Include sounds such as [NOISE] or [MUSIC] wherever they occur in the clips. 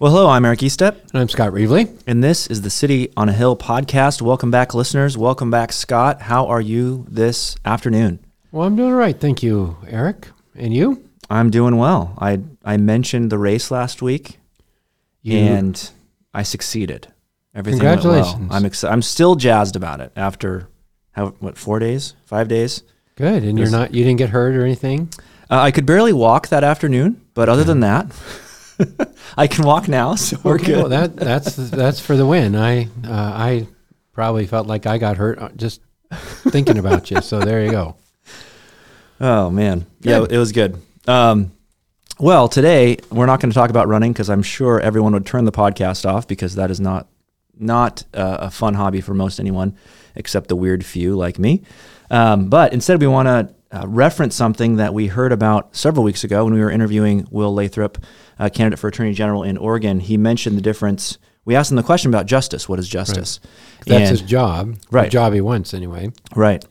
Well, hello, I'm Eric Eastep, And I'm Scott Reevely. and this is the City on a Hill podcast. Welcome back, listeners. Welcome back, Scott. How are you this afternoon? Well, I'm doing all right. Thank you, Eric. And you? I'm doing well. I I mentioned the race last week, You and I succeeded. Everything went well. I'm ex- I'm still jazzed about it after how what four days, five days. good. And you're not you didn't get hurt or anything? Uh, I could barely walk that afternoon, but other than that, [LAUGHS] [LAUGHS] I can walk now, so we're Okay, good. well, that that's that's for the win. I uh, I probably felt like I got hurt uh, just thinking about you. So there you go. [LAUGHS] Oh man, yeah, it was good. Um, well, today we're not going to talk about running because I'm sure everyone would turn the podcast off because that is not not uh, a fun hobby for most anyone except the weird few like me. Um, but instead, we want to uh, reference something that we heard about several weeks ago when we were interviewing Will Lathrop, uh, candidate for Attorney General in Oregon. He mentioned the difference. We asked him the question about justice. What is justice? That's And- his job. The Right. job he wants anyway. Right.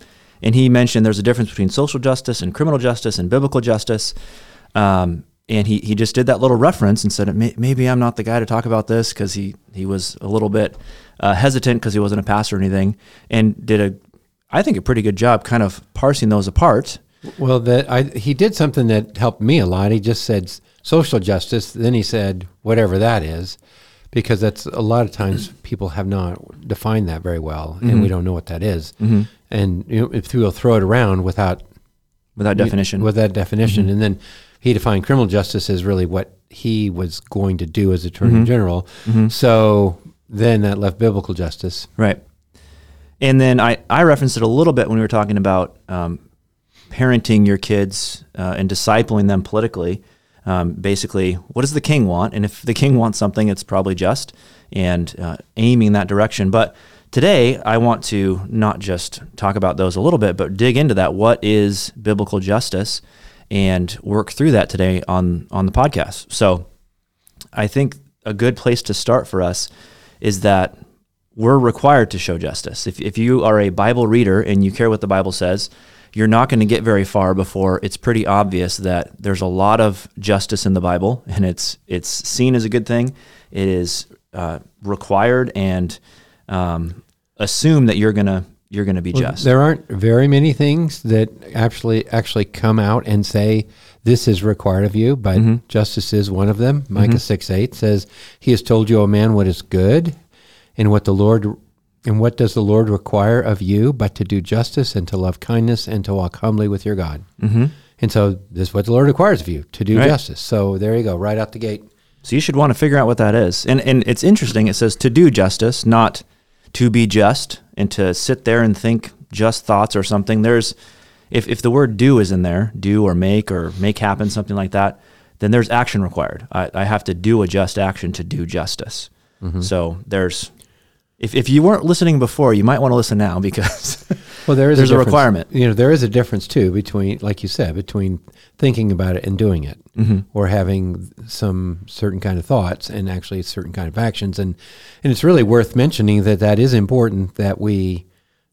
And he mentioned there's a difference between social justice and criminal justice and biblical justice. Um, and he, he just did that little reference and said, maybe I'm not the guy to talk about this because he, he was a little bit uh, hesitant because he wasn't a pastor or anything and did a, I think, a pretty good job kind of parsing those apart. Well, that I he did something that helped me a lot. He just said social justice, then he said whatever that is, because that's a lot of times [CLEARS THROAT] people have not defined that very well, and we mm-hmm. don't know what that is. Mm-hmm. And you know, if we'll throw it around without Without definition. with that definition, mm-hmm. and then he defined criminal justice as really what he was going to do as Attorney General. So then that left biblical justice. Right. And then I, I referenced it a little bit when we were talking about um, parenting your kids uh, and discipling them politically. Um, basically, what does the king want? And if the king wants something, it's probably just and uh, aiming that direction. But today, I want to not just talk about those a little bit, but dig into that. What is biblical justice? And work through that today on on the podcast. So, I think a good place to start for us is that we're required to show justice. If, if you are a Bible reader and you care what the Bible says, you're not going to get very far before it's pretty obvious that there's a lot of justice in the Bible, and it's it's seen as a good thing. It is uh, required and um, assume that you're gonna you're gonna be just. There aren't very many things that actually actually come out and say this is required of you, but Mm-hmm. justice is one of them. Micah six eight says, "He has told you, O man, what is good, and what the Lord and what does the Lord require of you, but to do justice and to love kindness and to walk humbly with your God." Mm-hmm. And so this is what the Lord requires of you to do Right. justice. So there you go, right out the gate. So you should want to figure out what that is. And and it's interesting. It says to do justice, not to be just, and to sit there and think just thoughts or something. There's if if the word do is in there, do or make or make happen, something like that, then there's action required. I, I have to do a just action to do justice. So there's if if you weren't listening before, you might want to listen now because [LAUGHS] Well, there is There's a difference- requirement. You know, there is a difference too between, like you said, between thinking about it and doing it, Mm-hmm. or having some certain kind of thoughts and actually certain kind of actions. And and it's really worth mentioning that that is important that we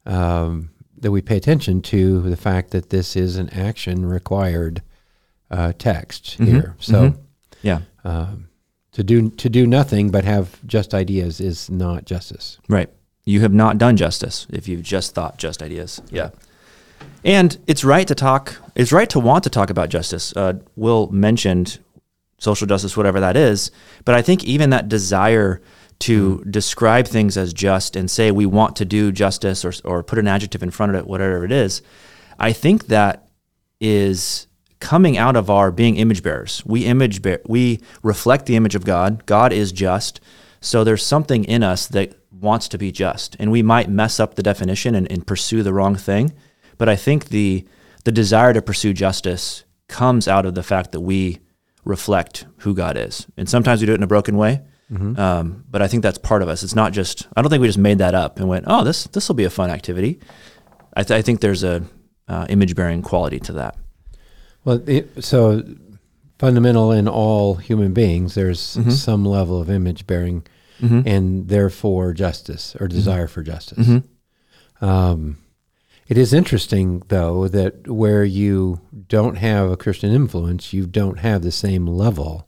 um, that we pay attention to the fact that this is an action required uh, text Mm-hmm. here. So. yeah, Um, to do to do nothing but have just ideas is not justice. Right. You have not done justice if you've just thought just ideas. Yeah. And it's right to talk, it's right to want to talk about justice. Uh, Will mentioned social justice, whatever that is. But I think even that desire to describe things as just and say we want to do justice or, or put an adjective in front of it, whatever it is, I think that is coming out of our being image bearers. We image bear, we reflect the image of God. God is just. So there's something in us that wants to be just. And we might mess up the definition and, and pursue the wrong thing. But I think the the desire to pursue justice comes out of the fact that we reflect who God is. And sometimes we do it in a broken way. Um, but I think that's part of us. It's not just. I don't think we just made that up and went, "Oh, this this will be a fun activity." I, th- I think there's a uh, image bearing quality to that. Well, it, so fundamental in all human beings, there's some level of image bearing and therefore justice or desire for justice. Um, it is interesting, though, that where you don't have a Christian influence, you don't have the same level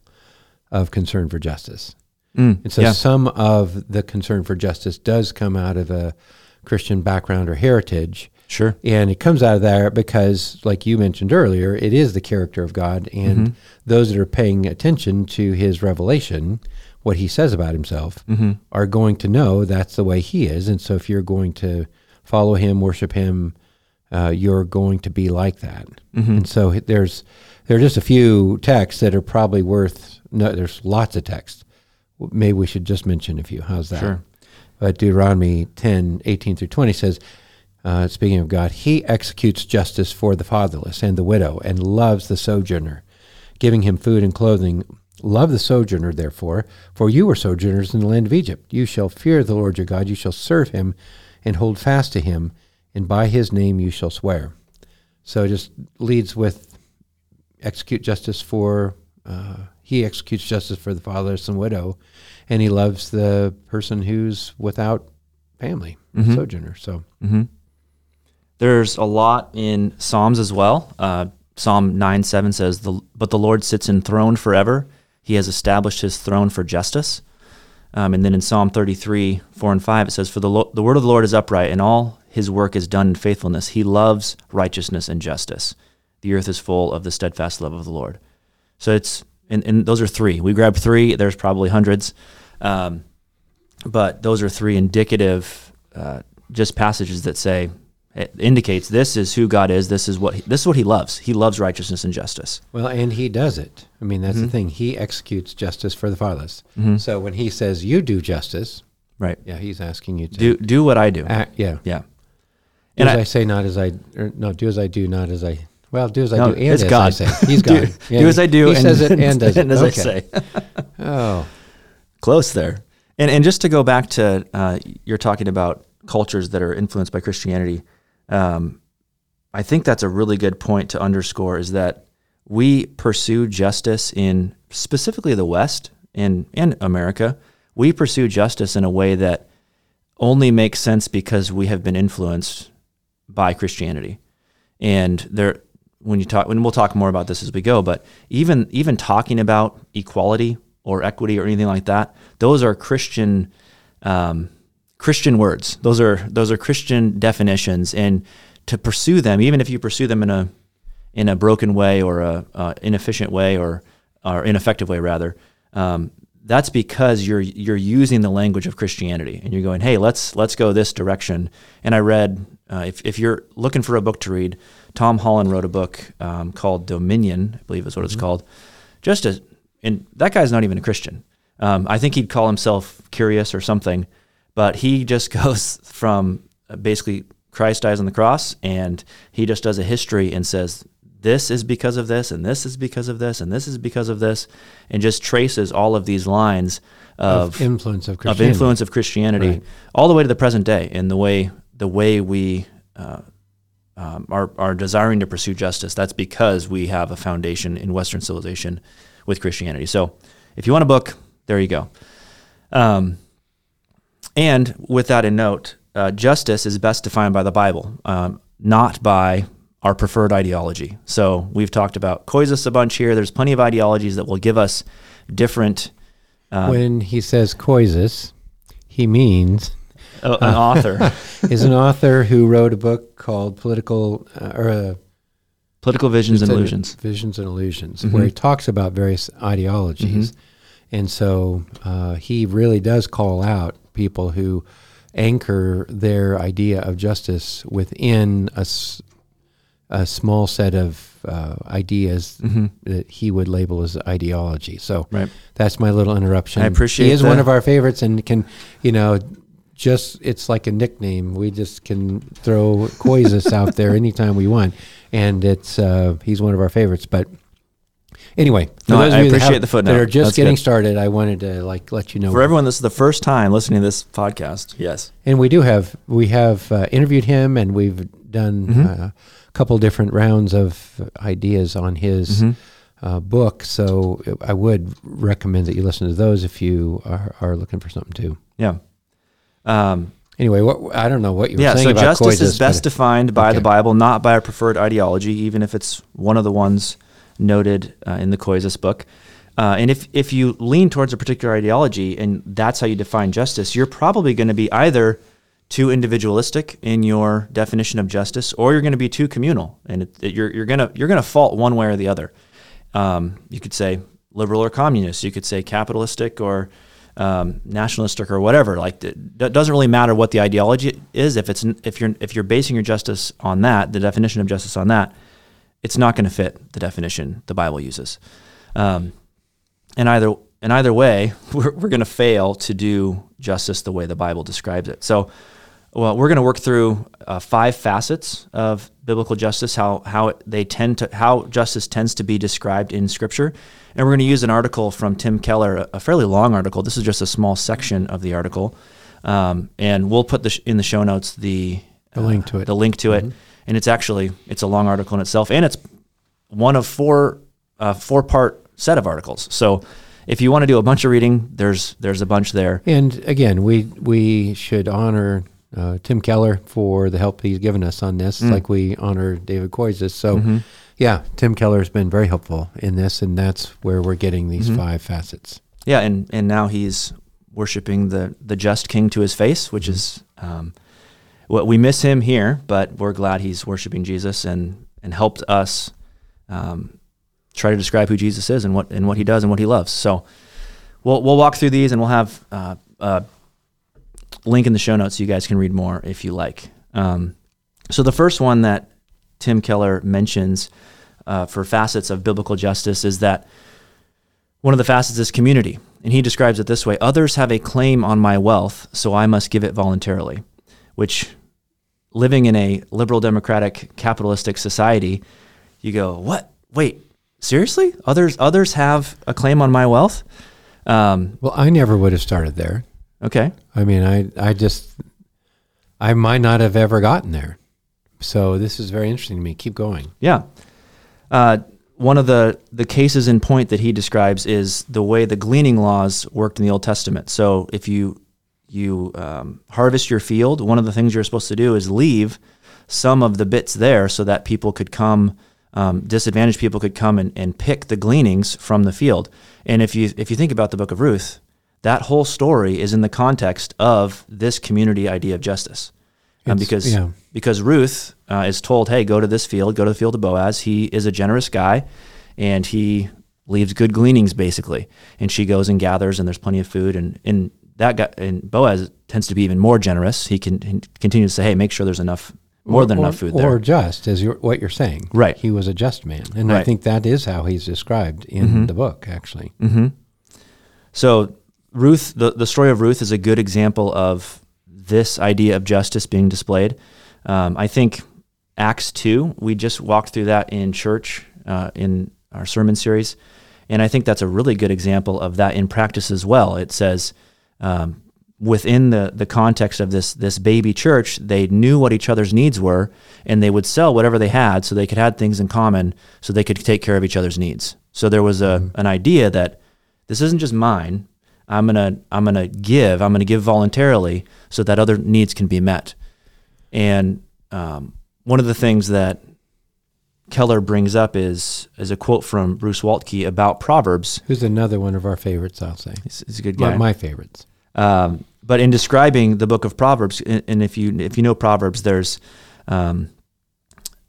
of concern for justice. Mm, And so yeah. some of the concern for justice does come out of a Christian background or heritage. Sure. And it comes out of there because, like you mentioned earlier, it is the character of God. And mm-hmm. those that are paying attention to his revelation, what he says about himself, mm-hmm. are going to know that's the way he is. And so if you're going to follow him, worship him, uh, you're going to be like that. Mm-hmm. And so there's there are just a few texts that are probably worth. No, there's lots of texts. Maybe we should just mention a few. How's that? Sure. But Deuteronomy 10, 18 through 20 says, uh, speaking of God, He executes justice for the fatherless and the widow and loves the sojourner, giving him food and clothing. Love the sojourner, therefore, for you were sojourners in the land of Egypt. You shall fear the Lord your God, you shall serve him and hold fast to him, and by his name you shall swear. So it just leads with execute justice for, uh, he executes justice for the fatherless and widow, and he loves the person who's without family, sojourner. So hmm There's a lot in Psalms as well. Uh, Psalm 9 7 says, the, But the Lord sits enthroned forever. He has established his throne for justice. Um, and then in Psalm 33 4 and 5, it says, For the, Lo- the word of the Lord is upright, and all his work is done in faithfulness. He loves righteousness and justice. The earth is full of the steadfast love of the Lord. So it's, and, and those are three. We grabbed three. There's probably hundreds. Um, but those are three indicative uh, just passages that say it indicates this is who God is. This is what he, this is what He loves. He loves righteousness and justice. Well, and he does it. I mean, that's the thing. He executes justice for the fatherless. So when he says you do justice, Right. yeah, he's asking you to Do do what I do. act. Yeah. Yeah. Do And as I, I- say, not as I. Or, no, do as I do, not as I. Well, do as I No, do, and it's as God. I say. [LAUGHS] He's Do- God. [LAUGHS] Yeah, do as I do, He and, says it [LAUGHS] and does it. and as I say. Oh, Close there. And and just to go back to uh, you're talking about cultures that are influenced by Christianity. Um, I think that's a really good point to underscore is that we pursue justice in specifically the West and and America. We pursue justice in a way that only makes sense because we have been influenced by Christianity. And there when you talk when we'll talk more about this as we go, but even even talking about equality or equity or anything like that, those are Christian um, Christian words. Those are those are Christian definitions, and to pursue them, even if you pursue them in a in a broken way or a uh, inefficient way or or ineffective way rather, um, that's because you're you're using the language of Christianity and you're going, hey, let's let's go this direction. And I read uh, if if you're looking for a book to read, Tom Holland wrote a book um, called Dominion, I believe is what it's called. Just as and that guy's not even a Christian. Um, I think he'd call himself curious or something, but he just [LAUGHS] goes from uh, basically Christ dies on the cross, and he just does a history and says this is because of this, and this is because of this, and this is because of this, and just traces all of these lines of of influence of of Christianity. influence of Christianity Right. all the way to the present day, and the way the way we uh, um, are are desiring to pursue justice. That's because we have a foundation in Western civilization with Christianity. So, if you want a book, there you go. Um, and with that in note, uh, justice is best defined by the Bible, um, not by our preferred ideology. So we've talked about Koyzis a bunch here. There's plenty of ideologies that will give us different. Um, when he says Koyzis, he means uh, an [LAUGHS] author, is an author who wrote a book called Political uh, or uh, political visions and illusions. Visions and Illusions, Mhm. where he talks about various ideologies. And so uh, he really does call out people who anchor their idea of justice within a, a small set of uh, ideas that he would label as ideology. So Right. that's my little interruption. I appreciate He is the- one of our favorites and can, you know, just it's like a nickname. We just can throw Koyzis [LAUGHS] out there anytime we want, and it's uh, he's one of our favorites. But Anyway, for No, those I of you that, appreciate have- the footnote. that are just That's getting good. started, I wanted to like let you know. For everyone, this is the first time listening to this podcast. Yes. and we do have we have uh, interviewed him, and we've done Mm-hmm. uh, a couple different rounds of ideas on his Mm-hmm. uh, book. So I would recommend that you listen to those if you are, are looking for something too. Yeah. Um, Anyway, what I don't know what you're yeah. saying So about justice Koyzis, is best but- defined by the. Bible, not by a preferred ideology, even if it's one of the ones noted uh, in the Koyzis book. Uh, and if, if you lean towards a particular ideology and that's how you define justice, you're probably going to be either too individualistic in your definition of justice, or you're going to be too communal, and it, it- you're, you're going to you're to fault one way or the other. Um, you could say liberal or communist. You could say capitalistic or um, nationalistic or whatever. Like it doesn't really matter what the ideology is. If it's if you're if you're basing your justice on that, the definition of justice on that, it's not going to fit the definition the Bible uses. Um, and either in either way, [LAUGHS] we're, we're going to fail to do justice the way the Bible describes it. So, well, we're going to work through uh, five facets of biblical justice, how how they tend to how justice tends to be described in Scripture, and we're going to use an article from Tim Keller, a, a fairly long article. This is just a small section of the article, um, and we'll put the sh- in the show notes the The link to it. the link to it, and it's actually it's a long article in itself, and it's one of four uh, four part set of articles. So if you want to do a bunch of reading, there's there's a bunch there. And again, we we should honor uh, Tim Keller for the help he's given us on this, Mm. like we honor David Koyzis. So, Mm-hmm. yeah, Tim Keller has been very helpful in this, and that's where we're getting Mm-hmm. these five facets. Yeah, and and now he's worshiping the the just king to his face, which is um, we miss him here, but we're glad he's worshiping Jesus and and helped us um, try to describe who Jesus is and what and what he does and what he loves. So we'll we'll walk through these and we'll have uh, a link in the show notes so you guys can read more if you like. Um, so the first one that Tim Keller mentions uh, for facets of biblical justice is that one of the facets is community. And he describes it this way Others have a claim on my wealth, so I must give it voluntarily. Which, living in a liberal democratic capitalistic society, you go, What? Wait, seriously? Others, others have a claim on my wealth? Um, Well, I never would have started there. okay. I mean, I I just I might not have ever gotten there. So this is very interesting to me. Keep going. Yeah. Uh, one of the, the cases in point that he describes is the way the gleaning laws worked in the Old Testament. So if you you um, harvest your field, one of the things you're supposed to do is leave some of the bits there so that people could come, um, disadvantaged people could come and, and pick the gleanings from the field. And if you if you think about the Book of Ruth, that whole story is in the context of this community idea of justice, um, because yeah. because Ruth uh, is told, "Hey, go to this field, go to the field of Boaz. He is a generous guy, and he leaves good gleanings, basically." And she goes and gathers, and there's plenty of food. And and that guy and Boaz tends to be even more generous. He can he continues to say, "Hey, make sure there's enough, more Or- than or- enough food there. Or just as you're, what you're saying. Right. He was a just man, and I think that is how he's described in the book. Actually, hmm So Ruth, the, the story of Ruth is a good example of this idea of justice being displayed. Um, I think Acts 2, we just walked through that in church uh, in our sermon series. And I think that's a really good example of that in practice as well. It says, um, within the, the context of this, this baby church, they knew what each other's needs were, and they would sell whatever they had so they could have things in common so they could take care of each other's needs. So there was a, an idea that this isn't just mine. I'm gonna I'm gonna give. I'm gonna give voluntarily so that other needs can be met. And um, one of the things that Keller brings up is is a quote from Bruce Waltke about Proverbs. who's another one of our favorites? I'll say He's, he's a good my, guy. my favorites. Um, but in describing the book of Proverbs, and if you if you know Proverbs, there's um,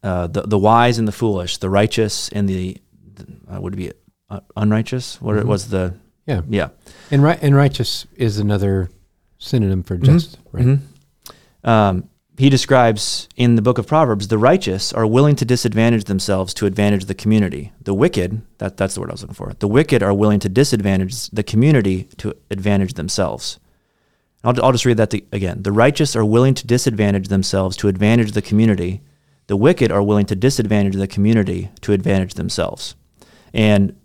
uh, the the wise and the foolish, the righteous and the, the uh, would it be uh, unrighteous. What it was the Yeah, yeah. and right and righteous is another synonym for just. Right. Mhm. Um, he describes in the book of Proverbs, the righteous are willing to disadvantage themselves to advantage the community. The wicked, that, that's the word I was looking for, the wicked are willing to disadvantage the community to advantage themselves. I'll, I'll just read that again. The righteous are willing to disadvantage themselves to advantage the community. The wicked are willing to disadvantage the community to advantage themselves. And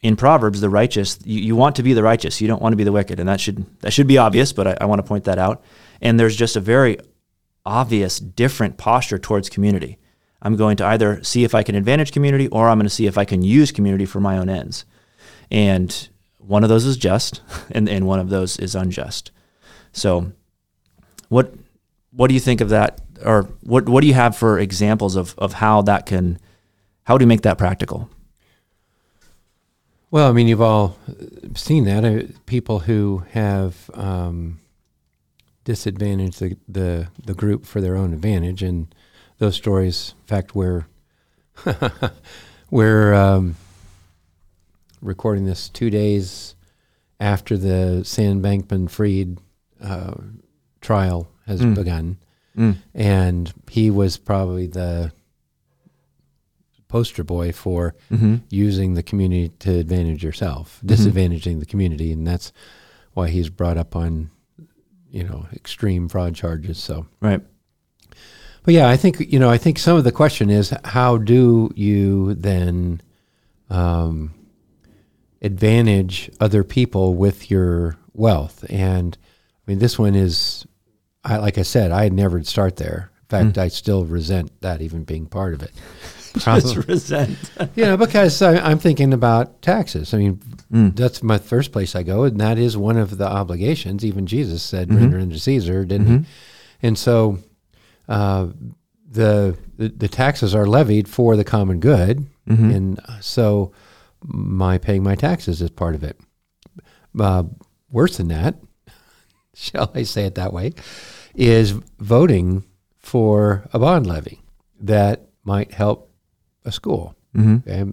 in Proverbs, the righteous, you, you want to be the righteous. You don't want to be the wicked. And that should that should be obvious, but I, I want to point that out. And there's just a very obvious different posture towards community. I'm going to either see if I can advantage community or I'm going to see if I can use community for my own ends. And one of those is just [LAUGHS] and, and one of those is unjust. So what what do you think of that or what what do you have for examples of, of how that can how do you make that practical? Well, I mean, you've all seen that. Uh, people who have um, disadvantaged the, the, the group for their own advantage, and those stories, in fact, we're [LAUGHS] we're um, recording this two days after the Sam Bankman-Fried uh, trial has Mm. begun, Mm. and he was probably the poster boy for Mm-hmm. using the community to advantage yourself, disadvantaging the community, and that's why he's brought up on, you know, extreme fraud charges. So, Right. but yeah, I think you know, I think some of the question is how do you then um, advantage other people with your wealth? And I mean, this one is, I like I said, I never start there. In fact, I still resent that even being part of it. [LAUGHS] Just resent. [LAUGHS] you know, because I, I'm thinking about taxes. I mean, Mm. that's my first place I go, and that is one of the obligations. Even Jesus said, Mhm. "Render unto Caesar," didn't Mhm. he? And so, uh, the, the the taxes are levied for the common good, Mhm. and so my paying my taxes is part of it. Uh, worse than that, [LAUGHS] shall I say it that way, is voting for a bond levy that might help a school. Mhm. Okay.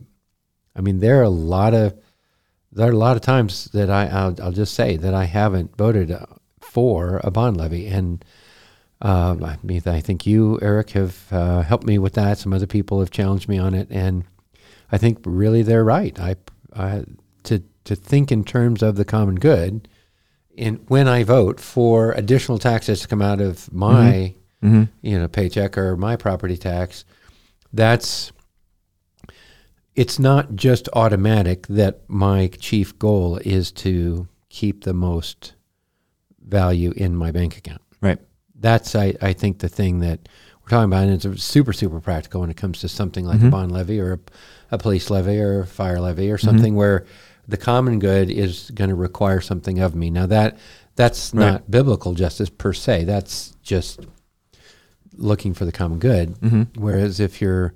I mean, there are a lot of there are a lot of times that I I'll, I'll just say that I haven't voted uh, for a bond levy, and um, I mean I think you, Eric, have uh, helped me with that. Some other people have challenged me on it, and I think really they're right. I, I to to think in terms of the common good, in when I vote for additional taxes to come out of my Mhm. you know paycheck or my property tax that's it's not just automatic that my chief goal is to keep the most value in my bank account Right. that's i, I think the thing that we're talking about and it's super super practical when it comes to something like a Mhm. bond levy or a, a police levy or a fire levy or something where the common good is going to require something of me now that that's Right. not biblical justice per se that's just looking for the common good Mhm. whereas if you're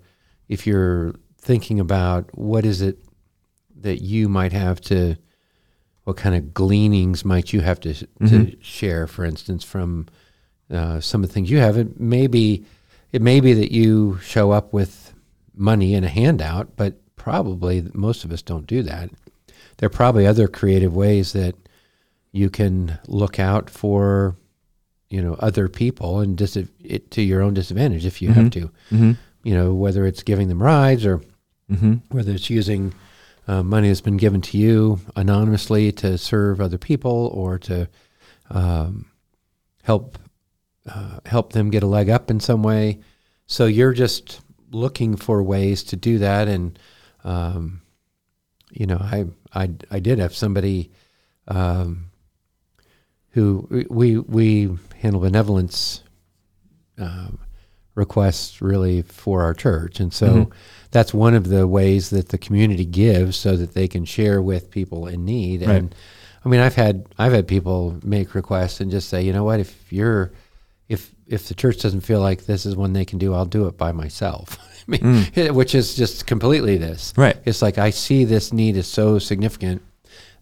if you're thinking about what is it that you might have to what kind of gleanings might you have to to Mhm. share for instance from uh, some of the things you have it may be it may be that you show up with money in a handout but probably most of us don't do that there are probably other creative ways that you can look out for you know other people and dis- it to your own disadvantage if you have Mhm. to Mhm. you know whether it's giving them rides or Mhm. whether it's using uh, money that's been given to you anonymously to serve other people or to um, help uh, help them get a leg up in some way. So you're just looking for ways to do that, and um, you know, I I I did have somebody um, who we we handle benevolence um, requests really for our church, and so Mhm. That's one of the ways that the community gives so that they can share with people in need. Right. And I mean, I've had I've had people make requests and just say, you know what, if you're if if the church doesn't feel like this is one they can do, I'll do it by myself. [LAUGHS] I mean, [LAUGHS] which is just completely this. Right. It's like I see this need is so significant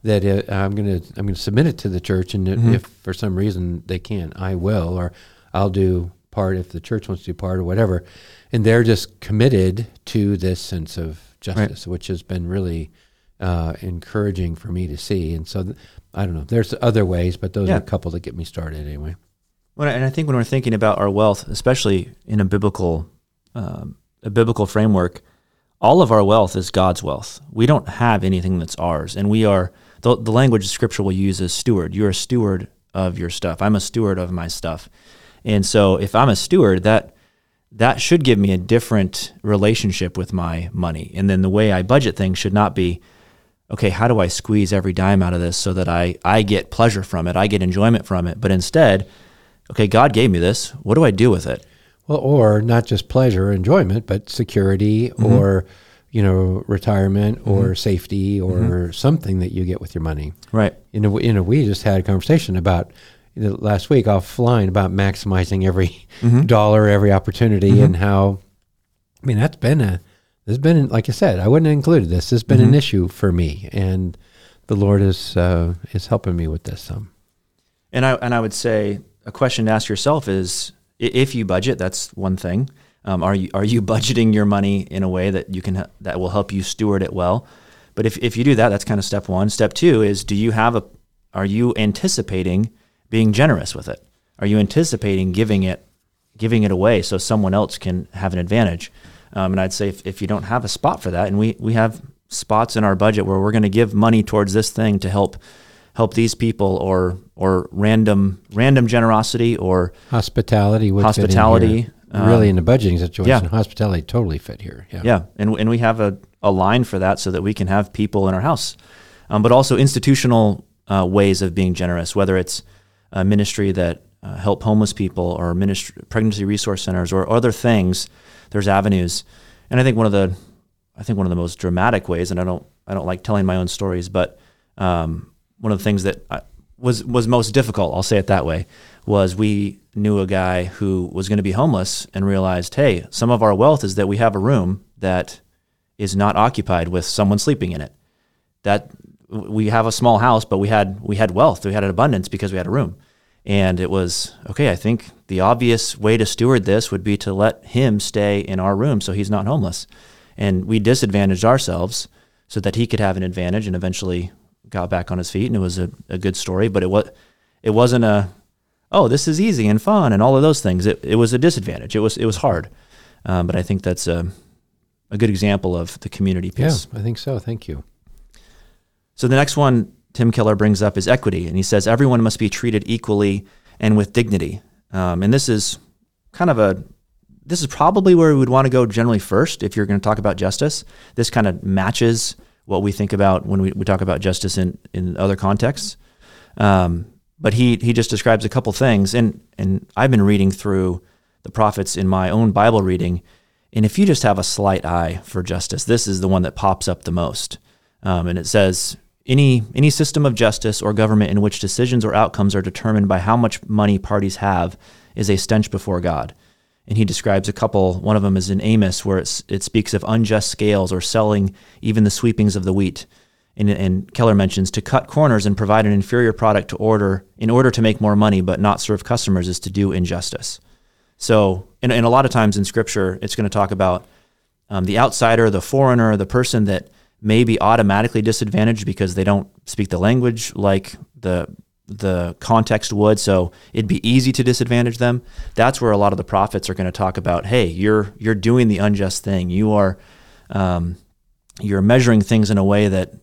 that it, I'm gonna I'm gonna submit it to the church, and Mhm. if for some reason they can't, I will, or I'll do part if the church wants to do part or whatever. And they're just committed to this sense of justice, which has been really uh, encouraging for me to see. And so th- I don't know. There's other ways, but those Yeah. are a couple that get me started anyway. Well, and I think when we're thinking about our wealth, especially in a biblical, um, a biblical framework, all of our wealth is God's wealth. We don't have anything that's ours, and we are the, the language Scripture will use is steward. You're a steward of your stuff. I'm a steward of my stuff, and so if I'm a steward, that that should give me a different relationship with my money. And then the way I budget things should not be, okay, how do I squeeze every dime out of this so that I, I get pleasure from it, I get enjoyment from it. But instead, okay, God gave me this. What do I do with it? Well, or not just pleasure, enjoyment, but security mm-hmm. or, you know, retirement mm-hmm. or safety or mm-hmm. something that you get with your money. Right. You know, you know, we just had a conversation about last week offline about maximizing every mm-hmm. [LAUGHS] dollar, every opportunity, mm-hmm. and how. I mean, that's been a. There's been, like I said, I wouldn't have included this. This has been an mm-hmm. issue for me, and the Lord is uh, is helping me with this some. And I and I would say a question to ask yourself is if you budget, that's one thing. Um, are you are you [LAUGHS] budgeting your money in a way that you can that will help you steward it well? But if, if you do that, that's kind of step one. Step two is do you have a are you anticipating being generous with it? Are you anticipating giving it giving it away so someone else can have an advantage? Um, and I'd say if, if you don't have a spot for that, and we we have spots in our budget where we're going to give money towards this thing to help help these people or or random random generosity or hospitality hospitality um, really in the budgeting situation yeah. hospitality totally fit here yeah yeah and, and we have a, a line for that so that we can have people in our house um, but also institutional uh, ways of being generous whether it's a ministry that uh, help homeless people or ministry, pregnancy resource centers or other things. There's avenues, and I think one of the I think one of the most dramatic ways, and I don't I don't like telling my own stories, but um, one of the things that I, was was most difficult, I'll say it that way, was we knew a guy who was going to be homeless and realized, hey, some of our wealth is that we have a room that is not occupied with someone sleeping in it. That we have a small house, but we had we had wealth, we had an abundance because we had a room. And it was okay. I think the obvious way to steward this would be to let him stay in our room so he's not homeless. And we disadvantaged ourselves so that he could have an advantage and eventually got back on his feet. And it was a, a good story, but it was it wasn't a oh this is easy and fun and all of those things. It it was a disadvantage. It was it was hard. Um, but I think that's a a good example of the community piece. Yeah, I think so. Thank you. So the next one Tim Keller brings up is equity, and he says everyone must be treated equally and with dignity. Um, and this is kind of a this is probably where we would want to go generally first if you're going to talk about justice. This kind of matches what we think about when we, we talk about justice in, in other contexts. Um, but he he just describes a couple things, and and I've been reading through the prophets in my own Bible reading, and if you just have a slight eye for justice, this is the one that pops up the most. Um, and it says any, any system of justice or government in which decisions or outcomes are determined by how much money parties have is a stench before God. And he describes a couple, one of them is in Amos, where it speaks of unjust scales or selling even the sweepings of the wheat. And, and, Keller mentions to cut corners and provide an inferior product to order in order to make more money but not serve customers is to do injustice. So, and, and a lot of times in Scripture, it's going to talk about um, the outsider, the foreigner, the person that may be automatically disadvantaged because they don't speak the language like the the context would. So it'd be easy to disadvantage them. That's where a lot of the prophets are going to talk about hey you're you're doing the unjust thing. You are um, you're measuring things in a way that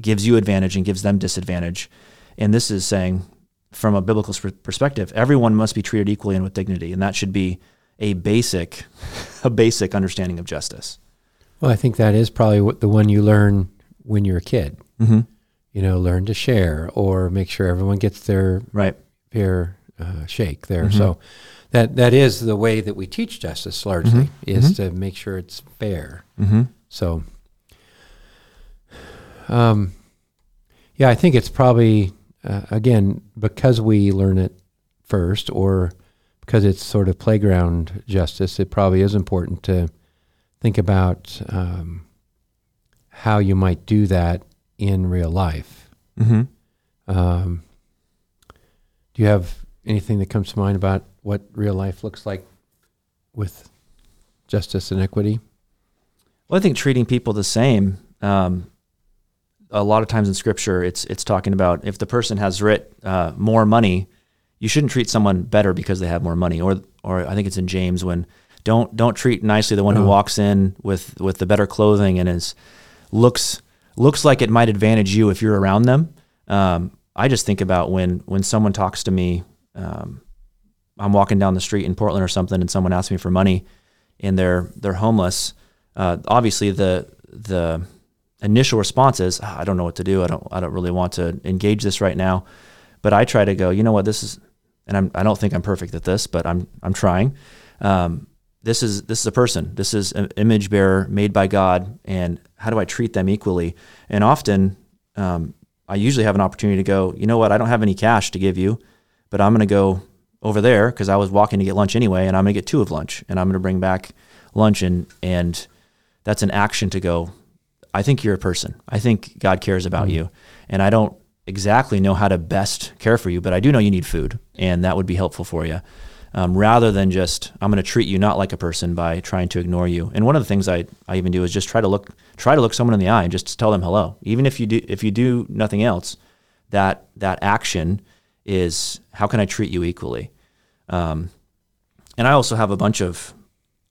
gives you advantage and gives them disadvantage. And this is saying from a biblical perspective everyone must be treated equally and with dignity. And that should be a basic [LAUGHS] a basic understanding of justice well, I think that is probably what the one you learn when you're a kid. Mm-hmm. You know, learn to share or make sure everyone gets their right fair uh, shake there. Mm-hmm. So that that is the way that we teach justice largely mm-hmm. is mm-hmm. to make sure it's fair. Mm-hmm. So, um, yeah, I think it's probably uh, again because we learn it first, or because it's sort of playground justice. It probably is important to think about um, how you might do that in real life. Mm-hmm. Um, do you have anything that comes to mind about what real life looks like with justice and equity? Well, I think treating people the same. Um, a lot of times in Scripture, it's it's talking about if the person has writ uh, more money, you shouldn't treat someone better because they have more money. Or or I think it's in James when don't don't treat nicely the one who walks in with with the better clothing and is looks looks like it might advantage you if you're around them. Um, I just think about when when someone talks to me. Um, I'm walking down the street in Portland or something, and someone asks me for money. and they're they're homeless, uh, obviously the the initial response is "Ah, I don't know what to do. I don't I don't really want to engage this right now. But I try to go. You know what? This is, and I'm I don't think I'm perfect at this, but I'm I'm trying. Um, this is this is a person. This is an image bearer made by God, and how do I treat them equally? And often, um, I usually have an opportunity to go. You know what? I don't have any cash to give you, but I'm going to go over there because I was walking to get lunch anyway, and I'm going to get two of lunch, and I'm going to bring back lunch, and and that's an action to go. I think you're a person. I think God cares about you, and I don't exactly know how to best care for you, but I do know you need food, and that would be helpful for you. Um, rather than just I'm going to treat you not like a person by trying to ignore you. And one of the things I, I even do is just try to look try to look someone in the eye and just tell them hello. Even if you do if you do nothing else, that that action is how can I treat you equally. Um, and I also have a bunch of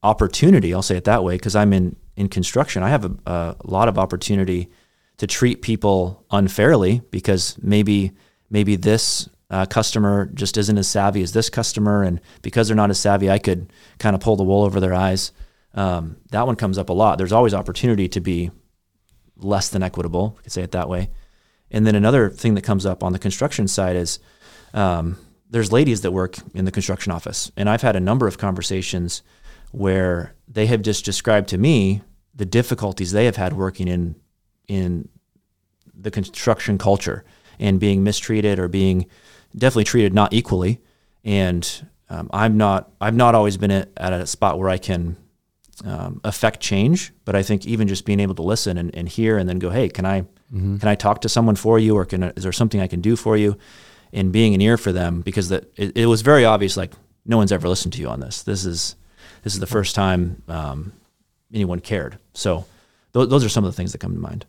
opportunity. I'll say it that way because I'm in in construction. I have a, a lot of opportunity to treat people unfairly because maybe maybe this uh, customer just isn't as savvy as this customer, and because they're not as savvy, I could kind of pull the wool over their eyes. Um, that one comes up a lot. There's always opportunity to be less than equitable. We could say it that way. And then another thing that comes up on the construction side is um, there's ladies that work in the construction office, and I've had a number of conversations where they have just described to me the difficulties they have had working in in the construction culture and being mistreated or being definitely treated not equally. And um, I'm not I've not always been at, at a spot where I can um, affect change, but I think even just being able to listen and, and hear and then go, hey, can I can I talk to someone for you, or can is there something I can do for you? And being an ear for them because that it, it was very obvious, like no one's ever listened to you on this. This is this is the first time um, anyone cared. So th- those are some of the things that come to mind.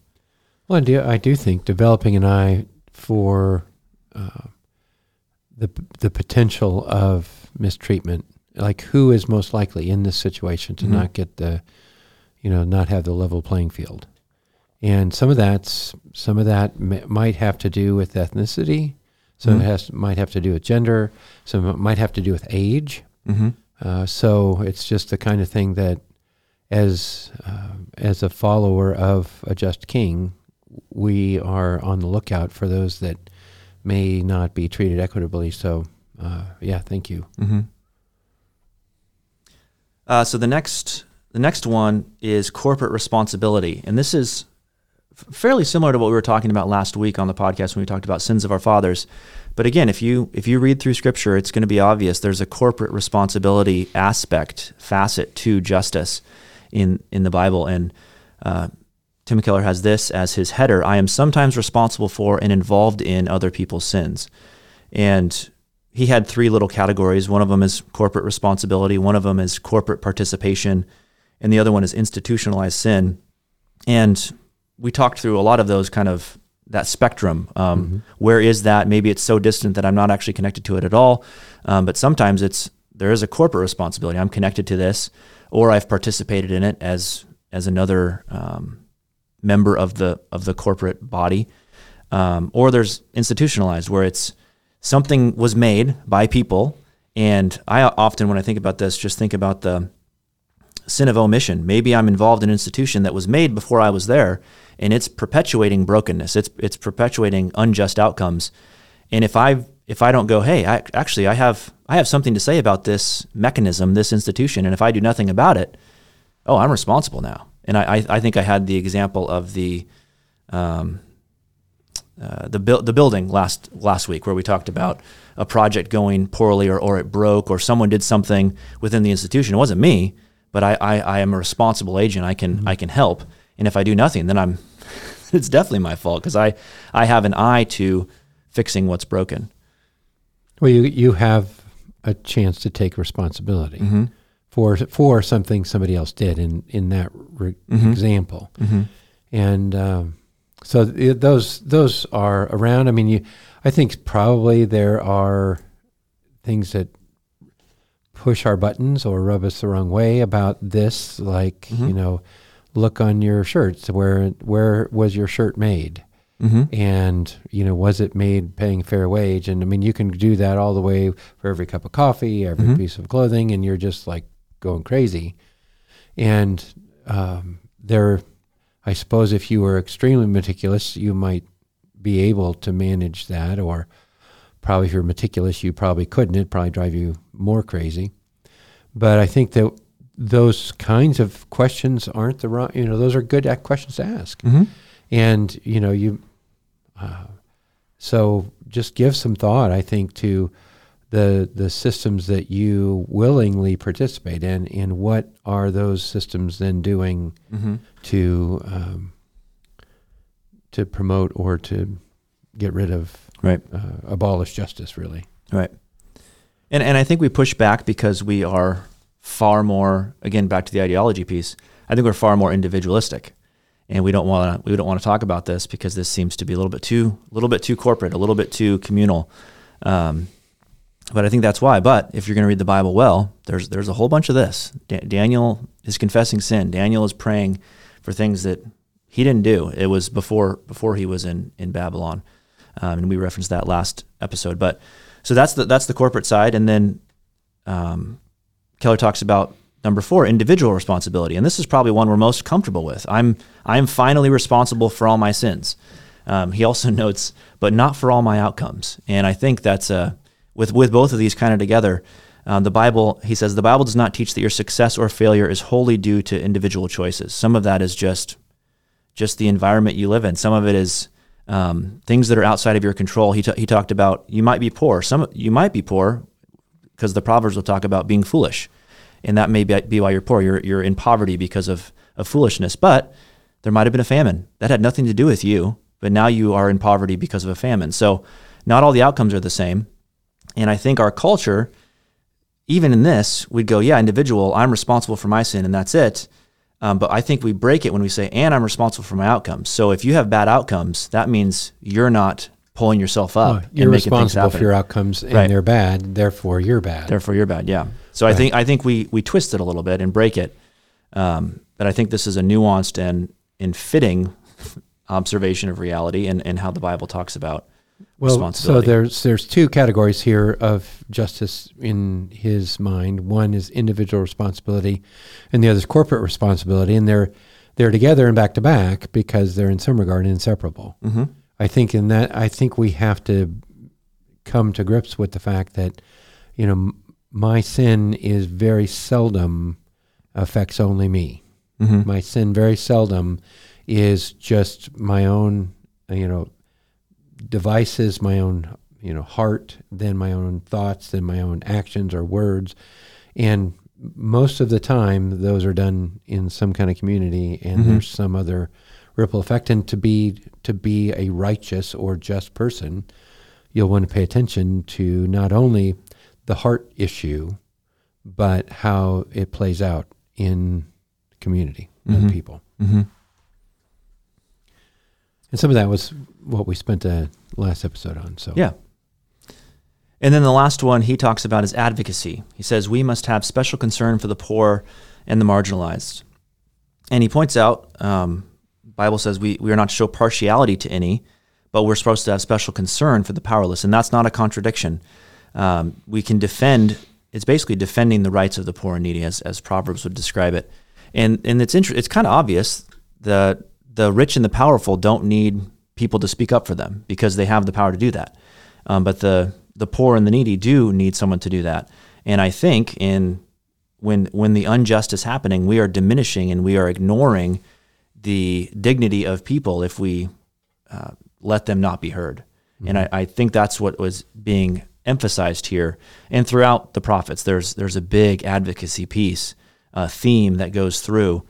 Well, I do, I do think developing an eye for uh, the the potential of mistreatment, like who is most likely in this situation to Mhm. not get the, you know, not have the level playing field, and some of that's some of that m- might have to do with ethnicity, some Mhm. it has might have to do with gender, some might have to do with age. Mm-hmm. Uh, so it's just the kind of thing that, as uh, as a follower of a just king, we are on the lookout for those that may not be treated equitably. So, uh, yeah, thank you. Mm-hmm. Uh, so the next the next one is corporate responsibility, and this is fairly similar to what we were talking about last week on the podcast when we talked about sins of our fathers. But again, if you if you read through Scripture, it's going to be obvious there's a corporate responsibility aspect facet to justice in in the Bible, and uh, Tim Keller has this as his header: "I am sometimes responsible for and involved in other people's sins," and he had three little categories. One of them is corporate responsibility, one of them is corporate participation, and the other one is institutionalized sin. And we talked through a lot of those kind of that spectrum. Um, where is that? Maybe it's so distant that I'm not actually connected to it at all. Um, but sometimes it's there is a corporate responsibility. I'm connected to this, or I've participated in it as as another um, member of the of the corporate body. Um, or there's institutionalized, where it's something was made by people. And I often, when I think about this, just think about the sin of omission. Maybe I'm involved in an institution that was made before I was there, and it's perpetuating brokenness. It's it's perpetuating unjust outcomes. And if I if I don't go, hey, I, actually I have I have something to say about this mechanism, this institution, and if I do nothing about it, oh, I'm responsible now. And I I, I think I had the example of the um, uh, the build the building last last week where we talked about a project going poorly or, or it broke or someone did something within the institution. It wasn't me, but I, I, I am a responsible agent. I can I can help. And if I do nothing, then I'm [LAUGHS] it's definitely my fault because I I have an eye to fixing what's broken. Well, you you have a chance to take responsibility Mm-hmm. For for something somebody else did in in that re- Mhm. example. Mm-hmm. and um, so th- those those are around. I mean, you, I think probably there are things that push our buttons or rub us the wrong way about this, like Mhm. you know, look on your shirts. Where where was your shirt made? Mm-hmm. And you know, was it made paying fair wage? And I mean, you can do that all the way for every cup of coffee, every Mhm. piece of clothing, and you're just like going crazy. And um, there, I suppose, if you were extremely meticulous, you might be able to manage that, or probably if you're meticulous, you probably couldn't. It'd probably drive you more crazy. But I think that those kinds of questions aren't the wrong. You know, those are good questions to ask. Mm-hmm. And you know, you. Uh, so just give some thought, I think, to the the systems that you willingly participate in, and what are those systems then doing Mm-hmm. to um, to promote or to get rid of Right. uh, abolish justice, really. Right. And and I think we push back because we are far more again back to the ideology piece. I think we're far more individualistic. And we don't want to we don't want to talk about this because this seems to be a little bit too a little bit too corporate, a little bit too communal. Um, but I think that's why. But if you're going to read the Bible well, there's there's a whole bunch of this. Da- Daniel is confessing sin. Daniel is praying for things that he didn't do. It was before before he was in in Babylon, um, and we referenced that last episode. But so that's the that's the corporate side, and then um, Keller talks about number four, individual responsibility, and this is probably one we're most comfortable with. I'm I'm finally responsible for all my sins. Um, he also [LAUGHS] notes, but not for all my outcomes, and I think that's a with with both of these kind of together. Um, the Bible, he says, the Bible does not teach that your success or failure is wholly due to individual choices. Some of that is just just the environment you live in. Some of it is um, things that are outside of your control. He, ta- he talked about you might be poor. Some you might be poor because the Proverbs will talk about being foolish, and that may be, be why you're poor. You're you're in poverty because of of foolishness. But there might have been a famine that had nothing to do with you, but now you are in poverty because of a famine. So not all the outcomes are the same, and I think our culture, even in this, we'd go, yeah, individual. I'm responsible for my sin, and that's it. Um, but I think we break it when we say, and I'm responsible for my outcomes. So if you have bad outcomes, that means you're not pulling yourself up. Well, you're and responsible for your outcomes, and Right. they're bad. Therefore, you're bad. Therefore, you're bad. Yeah. So I think I think we we twist it a little bit and break it. Um, but I think this is a nuanced and and fitting [LAUGHS] observation of reality and, and how the Bible talks about well, so there's there's two categories here of justice in his mind. One is individual responsibility, and the other is corporate responsibility, and they're they're together and back to back because they're in some regard inseparable. hmm I think in that I think we have to come to grips with the fact that you know m- my sin is very seldom affects only me. hmm My sin very seldom is just my own you know devices, my own you know heart, then my own thoughts, then my own actions or words, and most of the time those are done in some kind of community and Mhm. there's some other ripple effect. And to be to be a righteous or just person you'll want to pay attention to not only the heart issue but how it plays out in community of people. Hmm and some of that was what we spent the last episode on so Yeah. And then the last one he talks about is advocacy. He says we must have special concern for the poor and the marginalized. And he points out, um, Bible says we, we are not to show partiality to any, but we're supposed to have special concern for the powerless. And that's not a contradiction. Um, we can defend, it's basically defending the rights of the poor and needy, as, as Proverbs would describe it. And, and it's, inter- it's kind of obvious that the rich and the powerful don't need people to speak up for them because they have the power to do that. Um, but the the poor and the needy do need someone to do that. And I think in when when the unjust is happening, we are diminishing and we are ignoring the dignity of people if we uh, let them not be heard. And I, I think that's what was being emphasized here. And throughout the prophets, there's there's a big advocacy piece, a theme that goes through.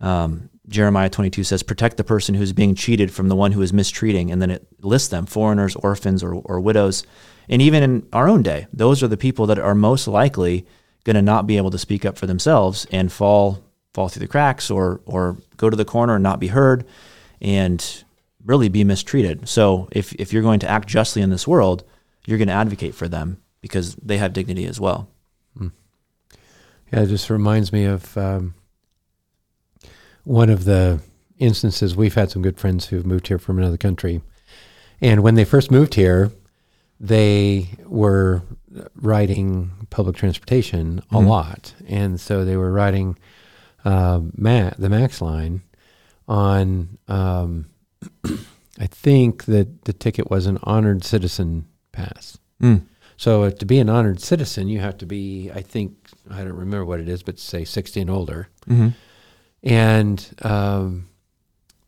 Um, Jeremiah 22 says, "Protect the person who's being cheated from the one who is mistreating," and then it lists them: foreigners, orphans, or, or widows. And even in our own day, those are the people that are most likely going to not be able to speak up for themselves and fall fall through the cracks or or go to the corner and not be heard and really be mistreated. So if if you're going to act justly in this world, you're going to advocate for them because they have dignity as well. Yeah, it just reminds me of um, one of the instances. We've had some good friends who've moved here from another country. And when they first moved here, they were riding public transportation a Mhm. lot. And so they were riding uh, Ma- the Max line on. Um, [CLEARS THROAT] I think that the ticket was an honored citizen pass. Mm. So uh, to be an honored citizen, you have to be, I think, I don't remember what it is, but say 60 and older. Mm-hmm. And um,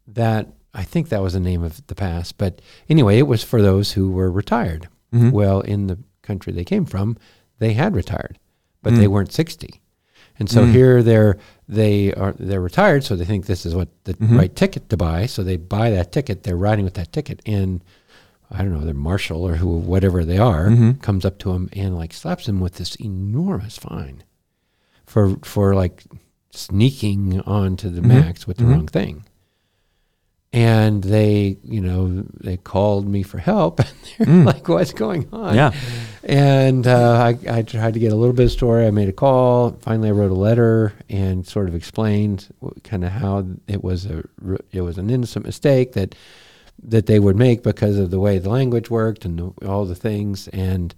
that, I think that was the name of the pass. But anyway, it was for those who were retired. Mm-hmm. Well, in the country they came from, they had retired, but Mm. they weren't 60. And so Mm. here they're they are they're retired, so they think this is what the Mhm. right ticket to buy. So they buy that ticket. They're riding with that ticket, and I don't know, they're marshal or who whatever they are Mhm. comes up to them and like slaps them with this enormous fine for for like sneaking onto the Mhm. max with the Mhm. wrong thing. And they, you know, they called me for help. [LAUGHS] And they're Mm. like, "What's going on?" Yeah. And uh, I, I tried to get a little bit of story. I made a call. Finally, I wrote a letter and sort of explained kind of how it was a it was an innocent mistake that that they would make because of the way the language worked and the, all the things. And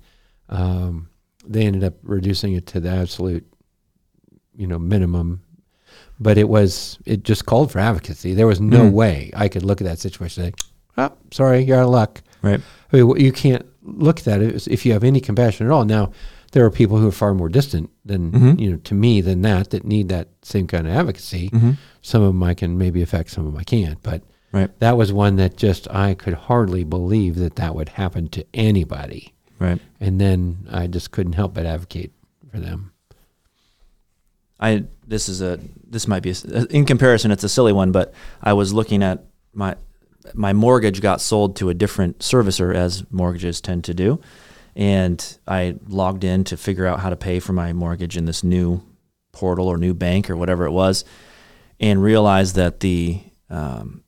um, they ended up reducing it to the absolute, you know, minimum. But it was it just called for advocacy. There was no Mm. way I could look at that situation and say, "Oh, sorry, you're out of luck." Right. I mean, you can't look at that if you have any compassion at all. Now, there are people who are far more distant than Mhm. you know to me than that that need that same kind of advocacy. Mm-hmm. Some of them I can maybe affect, some of them I can't. But Right. that was one that just I could hardly believe that that would happen to anybody. Right. And then I just couldn't help but advocate for them. I this is a this might be a, in comparison it's a silly one, but I was looking at my my mortgage got sold to a different servicer as mortgages tend to do, and I logged in to figure out how to pay for my mortgage in this new portal or new bank or whatever it was, and realized that the um,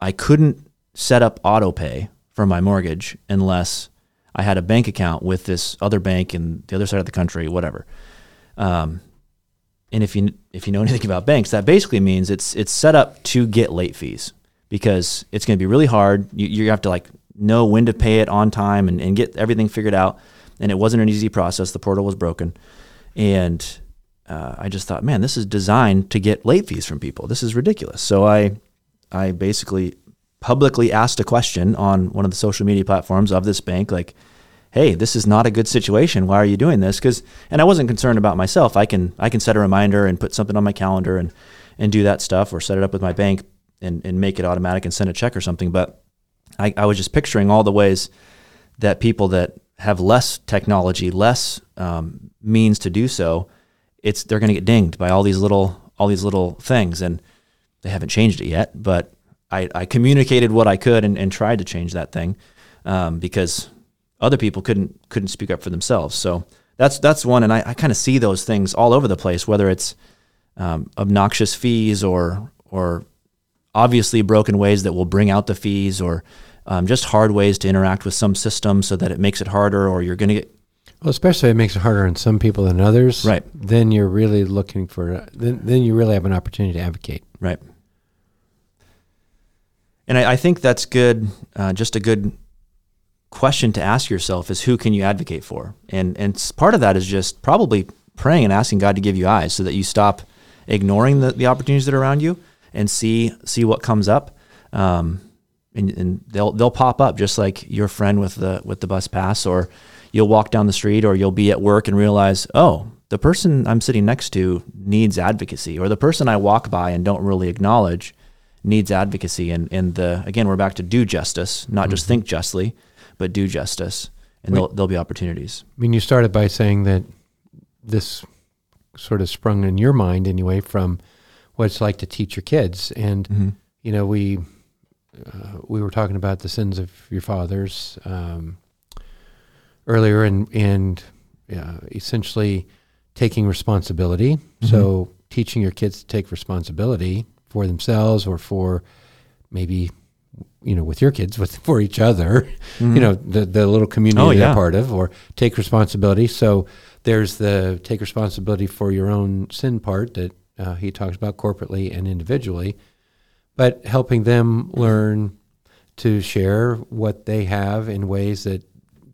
I couldn't set up auto pay for my mortgage unless I had a bank account with this other bank in the other side of the country, whatever. Um, and if you if you know [LAUGHS] anything about banks, that basically means it's it's set up to get late fees because it's going to be really hard. You, you have to like know when to pay it on time and, and get everything figured out. And it wasn't an easy process. The portal was broken, and uh, I just thought, man, this is designed to get late fees from people. This is ridiculous. So I I basically publicly asked a question on one of the social media platforms of this bank, like, hey, this is not a good situation. Why are you doing this? Because, and I wasn't concerned about myself. I can I can set a reminder and put something on my calendar and and do that stuff, or set it up with my bank and and make it automatic and send a check or something. But I, I was just picturing all the ways that people that have less technology, less um, means to do so, it's they're going to get dinged by all these little all these little things, and they haven't changed it yet. But I, I communicated what I could and, and tried to change that thing um, because other people couldn't couldn't speak up for themselves. So that's that's one, and I, I kind of see those things all over the place, whether it's um, obnoxious fees or or obviously broken ways that will bring out the fees, or um, just hard ways to interact with some system so that it makes it harder, or you're going to get Well, especially it makes it harder on some people than others. Right. Then you're really looking for. Then then you really have an opportunity to advocate. Right. And I, I think that's good. Uh, just a good question to ask yourself is who can you advocate for? And and part of that is just probably praying and asking God to give you eyes so that you stop ignoring the, the opportunities that are around you and see see what comes up. Um, and, and they'll they'll pop up just like your friend with the with the bus pass, or you'll walk down the street, or you'll be at work and realize, oh, the person I'm sitting next to needs advocacy, or the person I walk by and don't really acknowledge needs advocacy. And and the again, we're back to do justice, not just think justly, but do justice, and there'll there'll be opportunities. I mean, you started by saying that this sort of sprung in your mind anyway from what it's like to teach your kids, and Mm-hmm. you know we uh, we were talking about the sins of your fathers um, earlier, and and uh, essentially taking responsibility. So teaching your kids to take responsibility for themselves or for maybe you know with your kids with for each other [LAUGHS] you know the the little community Mm-hmm. Oh, they're part of or take responsibility so there's the take responsibility for your own sin part that uh, he talks about corporately and individually but helping them learn to share what they have in ways that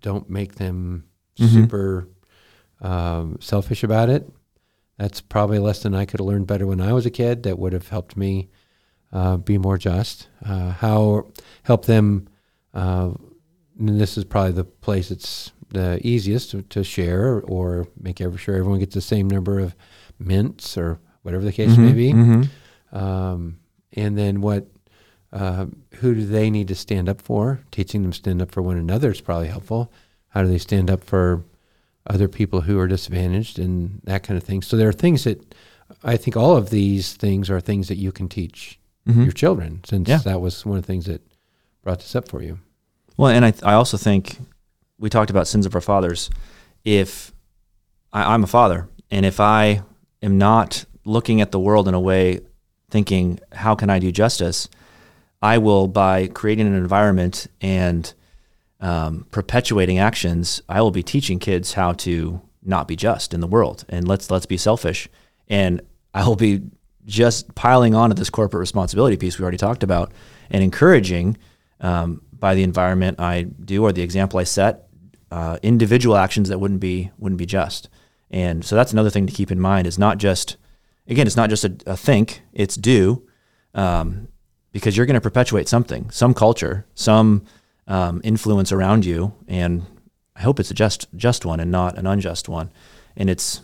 don't make them Mhm. super um, selfish about it That's probably a lesson I could have learned better when I was a kid. That would have helped me uh, be more just. Uh, how help them. Uh, and this is probably the place it's the easiest to, to share or make every, sure everyone gets the same number of mints or whatever the case may be. Mm-hmm. Um, and then what? Uh, who do they need to stand up for? Teaching them to stand up for one another is probably helpful. How do they stand up for other people who are disadvantaged and that kind of thing? So there are things that I think all of these things are things that you can teach Mhm. your children, since Yeah. that was one of the things that brought this up for you. Well, and I, I also think we talked about sins of our fathers. If I, I'm a father, and if I am not looking at the world in a way, thinking, how can I do justice? I will, by creating an environment and um, perpetuating actions, I will be teaching kids how to not be just in the world, and let's let's be selfish. And I will be just piling on to this corporate responsibility piece we already talked about, and encouraging um, by the environment I do or the example I set, uh, individual actions that wouldn't be wouldn't be just. And so that's another thing to keep in mind is not just again, it's not just a, a think, it's do, um, because you're going to perpetuate something, some culture, some um, influence around you, and I hope it's a just just one and not an unjust one. And it's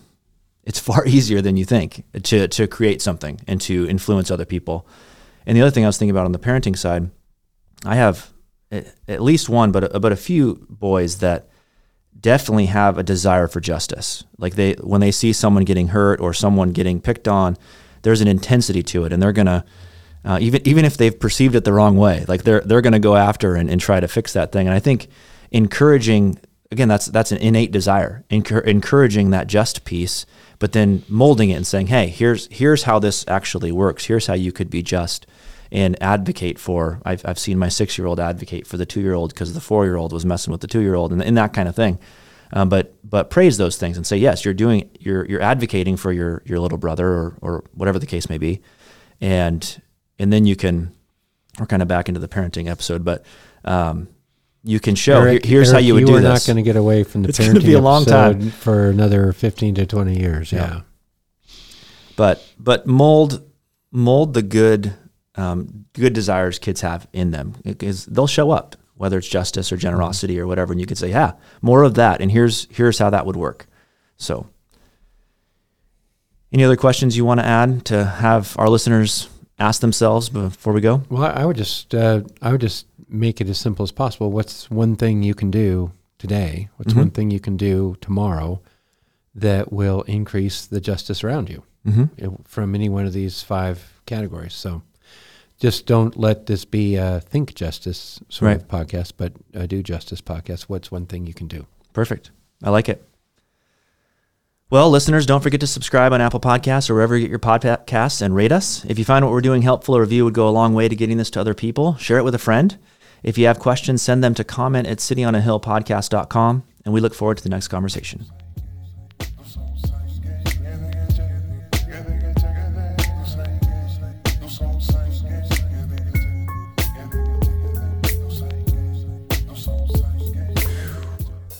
it's far [LAUGHS] easier than you think to to create something and to influence other people. And the other thing I was thinking about on the parenting side, I have at least one, but a, but a few boys that definitely have a desire for justice. Like they when they see someone getting hurt or someone getting picked on, there's an intensity to it, and they're gonna uh, even even if they've perceived it the wrong way, like they're they're gonna go after and, and try to fix that thing. And I think encouraging again that's that's an innate desire, encouraging that just piece, but then molding it and saying, hey, here's here's how this actually works. Here's how you could be just and advocate for. I've, I've seen my six year old advocate for the two year old because the four year old was messing with the two year old and, and that kind of thing. Um, but but praise those things and say yes, you're doing you're you're advocating for your your little brother or or whatever the case may be, and and then you can we're kind of back into the parenting episode, but um, you can show Eric, here- here's how you would you do are not going to get away from the It's parenting be a long time. for another 15 to 20 years. Yeah. Yeah. but but mold mold the good um, good desires kids have in them because they'll show up whether it's justice or generosity or whatever and you could say yeah more of that and here's here's how that would work so any other questions you want to add to have our listeners ask themselves before we go Well, I would just uh, I would just make it as simple as possible. What's one thing you can do today? What's Mhm. one thing you can do tomorrow that will increase the justice around you mm-hmm. from any one of these five categories? So, just don't let this be a think justice sort Right. of podcast, but a do justice podcast. What's one thing you can do? Perfect. I like it. Well, listeners, don't forget to subscribe on Apple Podcasts or wherever you get your podcasts and rate us. If you find what we're doing helpful, a review would go a long way to getting this to other people. Share it with a friend. If you have questions, send them to comment at cityonahillpodcast.com, and we look forward to the next conversation.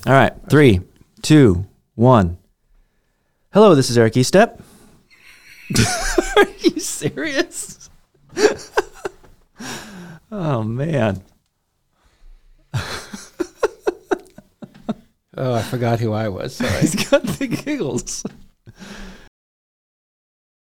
All right, three, two, one. Hello, this is Eric Estep. [LAUGHS] Are you serious? oh man. Oh, I forgot who I was. [LAUGHS] Sorry. He's got the giggles.